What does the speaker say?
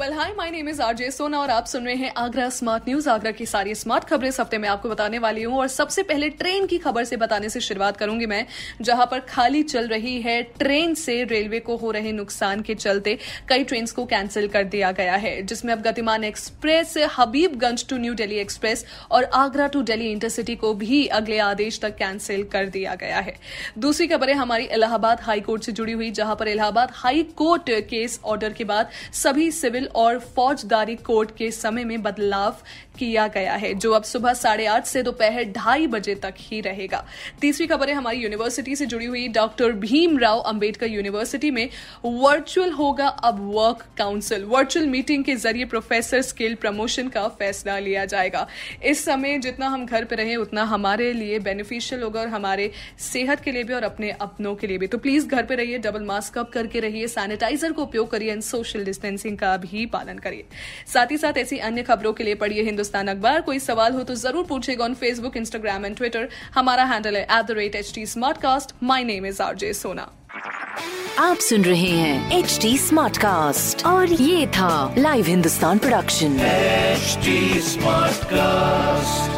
Well hi my name is RJ Sona और आप सुन रहे हैं आगरा स्मार्ट न्यूज़ आगरा की सारी स्मार्ट खबरें इस हफ़्ते में आपको बताने वाली हूँ और सबसे पहले ट्रेन की खबर से बताने से शुरुआत करूँगी मैं, जहाँ पर खाली चल रही है ट्रेन से रेलवे को हो रहे नुकसान के चलते कई ट्रेन को कैंसिल कर दिया गया है, जिसमें अब Gatimaan express Habibganj to New Delhi express और आगरा टू दिल्ली इंटरसिटी को भी अगले आदेश तक कैंसिल कर दिया गया है। दूसरी खबर है हमारी इलाहाबाद हाईकोर्ट से जुड़ी हुई, जहाँ पर इलाहाबाद हाईकोर्ट केस ऑर्डर के बाद सभी सिविल और फौजदारी कोर्ट के समय में बदलाव किया गया है, जो अब सुबह साढ़े आठ से दोपहर ढाई बजे तक ही रहेगा। तीसरी खबर है हमारी यूनिवर्सिटी से जुड़ी हुई। डॉक्टर भीमराव अंबेडकर यूनिवर्सिटी में वर्चुअल होगा अब वर्क काउंसिल वर्चुअल मीटिंग के ज़रिए प्रोफेसर स्किल प्रमोशन का फैसला लिया जाएगा। इस समय जितना हम घर पर रहें, उतना हमारे लिए बेनिफिशियल होगा और हमारे सेहत के लिए भी और अपने अपनों के लिए भी। तो प्लीज़ घर पर रहिए डबल मास्क अप करके रहिए सैनिटाइजर का उपयोग करिए एंड सोशल डिस्टेंसिंग का भी पालन करिए। साथ ही साथ ऐसी अन्य खबरों के लिए पढ़िए हिंदुस्तान अखबार। कोई सवाल हो तो ज़रूर पूछेगा on Facebook Instagram and Twitter हमारा हैंडल है at the rate H T Smartcast my name is R J Sona आप सुन रहे हैं एच टी स्मार्ट कास्ट और ये था live Hindustan production smart Smartcast.